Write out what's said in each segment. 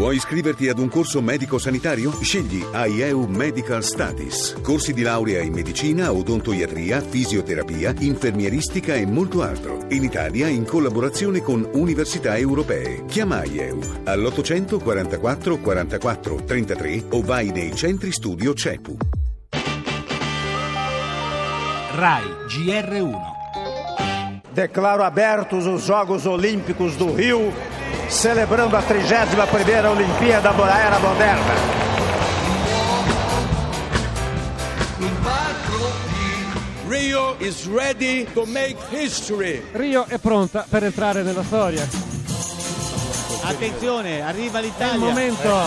Vuoi iscriverti ad un corso medico-sanitario? Scegli AIEU Medical Studies. Corsi di laurea in medicina, odontoiatria, fisioterapia, infermieristica e molto altro. In Italia in collaborazione con università europee. Chiama AIEU all'844 44 33 o vai nei centri studio CEPU. RAI GR1 Declaro abertos os Jogos Olímpicos do Rio, celebrando a 31ª Olimpíada Era Moderna. Rio is ready to make history. Rio è pronta per entrare nella storia. Attenzione, arriva È il l'Italia. momento.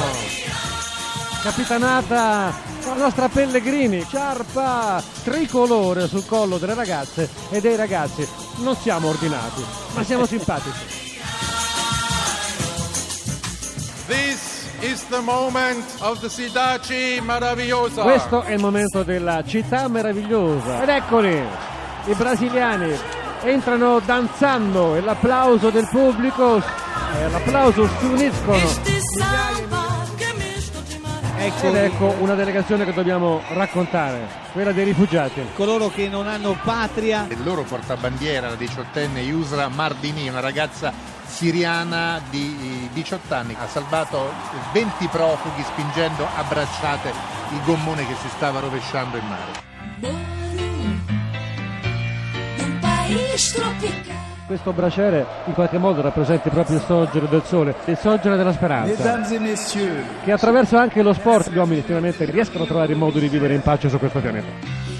Capitanata la nostra Pellegrini, sciarpa tricolore sul collo delle ragazze e dei ragazzi. Non siamo ordinati, ma siamo simpatici. Questo è il momento della città meravigliosa. Ed eccoli, i brasiliani entrano danzando e l'applauso del pubblico, eh, l'applauso si uniscono. Ecco Ed ecco una delegazione che dobbiamo raccontare, quella dei rifugiati. coloro che non hanno patria. Il loro portabandiera, la diciottenne Yusra Mardini, una ragazza siriana di 18 anni, ha salvato 20 profughi spingendo a bracciate il gommone che si stava rovesciando in mare. Questo braciere in qualche modo rappresenta proprio il sorgere del sole, il sorgere della speranza. Mesdames et messieurs, Che attraverso anche lo sport gli uomini finalmente riescono a trovare il modo di vivere in pace su questo pianeta.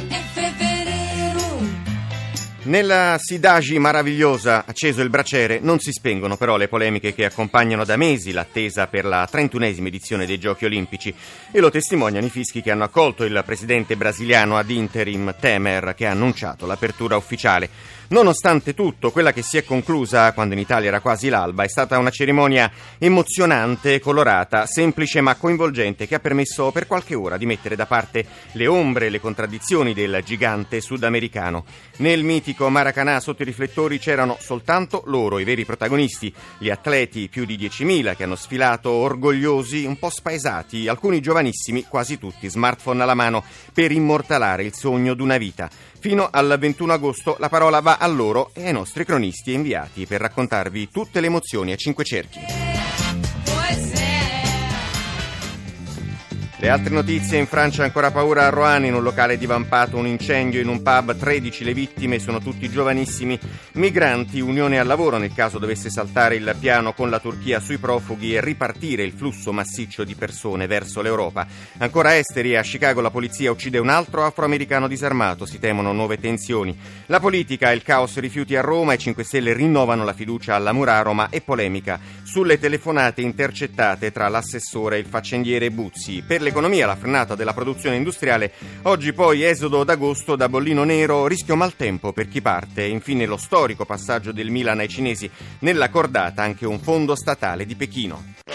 Nella Sidagi meravigliosa, acceso il braciere, non si spengono però le polemiche che accompagnano da mesi l'attesa per la 31esima edizione dei Giochi Olimpici e lo testimoniano i fischi che hanno accolto il presidente brasiliano ad interim Temer che ha annunciato l'apertura ufficiale. Nonostante tutto, quella che si è conclusa quando in Italia era quasi l'alba è stata una cerimonia emozionante, colorata, semplice ma coinvolgente che ha permesso per qualche ora di mettere da parte le ombre e le contraddizioni del gigante sudamericano. Nel mitico Maracanã sotto i riflettori c'erano soltanto loro, i veri protagonisti, gli atleti più di 10.000 che hanno sfilato orgogliosi, un po' spaesati, alcuni giovanissimi, quasi tutti, smartphone alla mano, per immortalare il sogno d'una vita. Fino al 21 agosto la parola va a loro e ai nostri cronisti inviati per raccontarvi tutte le emozioni a cinque cerchi. Le altre notizie in Francia ancora paura a Rouen, in un locale divampato un incendio in un pub, 13 le vittime sono tutti giovanissimi migranti, unione al lavoro nel caso dovesse saltare il piano con la Turchia sui profughi e ripartire il flusso massiccio di persone verso l'Europa. Ancora esteri, a Chicago la polizia uccide un altro afroamericano disarmato, si temono nuove tensioni. La politica, il caos rifiuti a Roma, i 5 Stelle rinnovano la fiducia alla Muraroma e polemica sulle telefonate intercettate tra l'assessore e il faccendiere Buzzi. Per l'economia la frenata della produzione industriale, oggi poi esodo d'agosto da bollino nero, rischio maltempo per chi parte. Infine lo storico passaggio del Milan ai cinesi. Nella cordata anche un fondo statale di Pechino.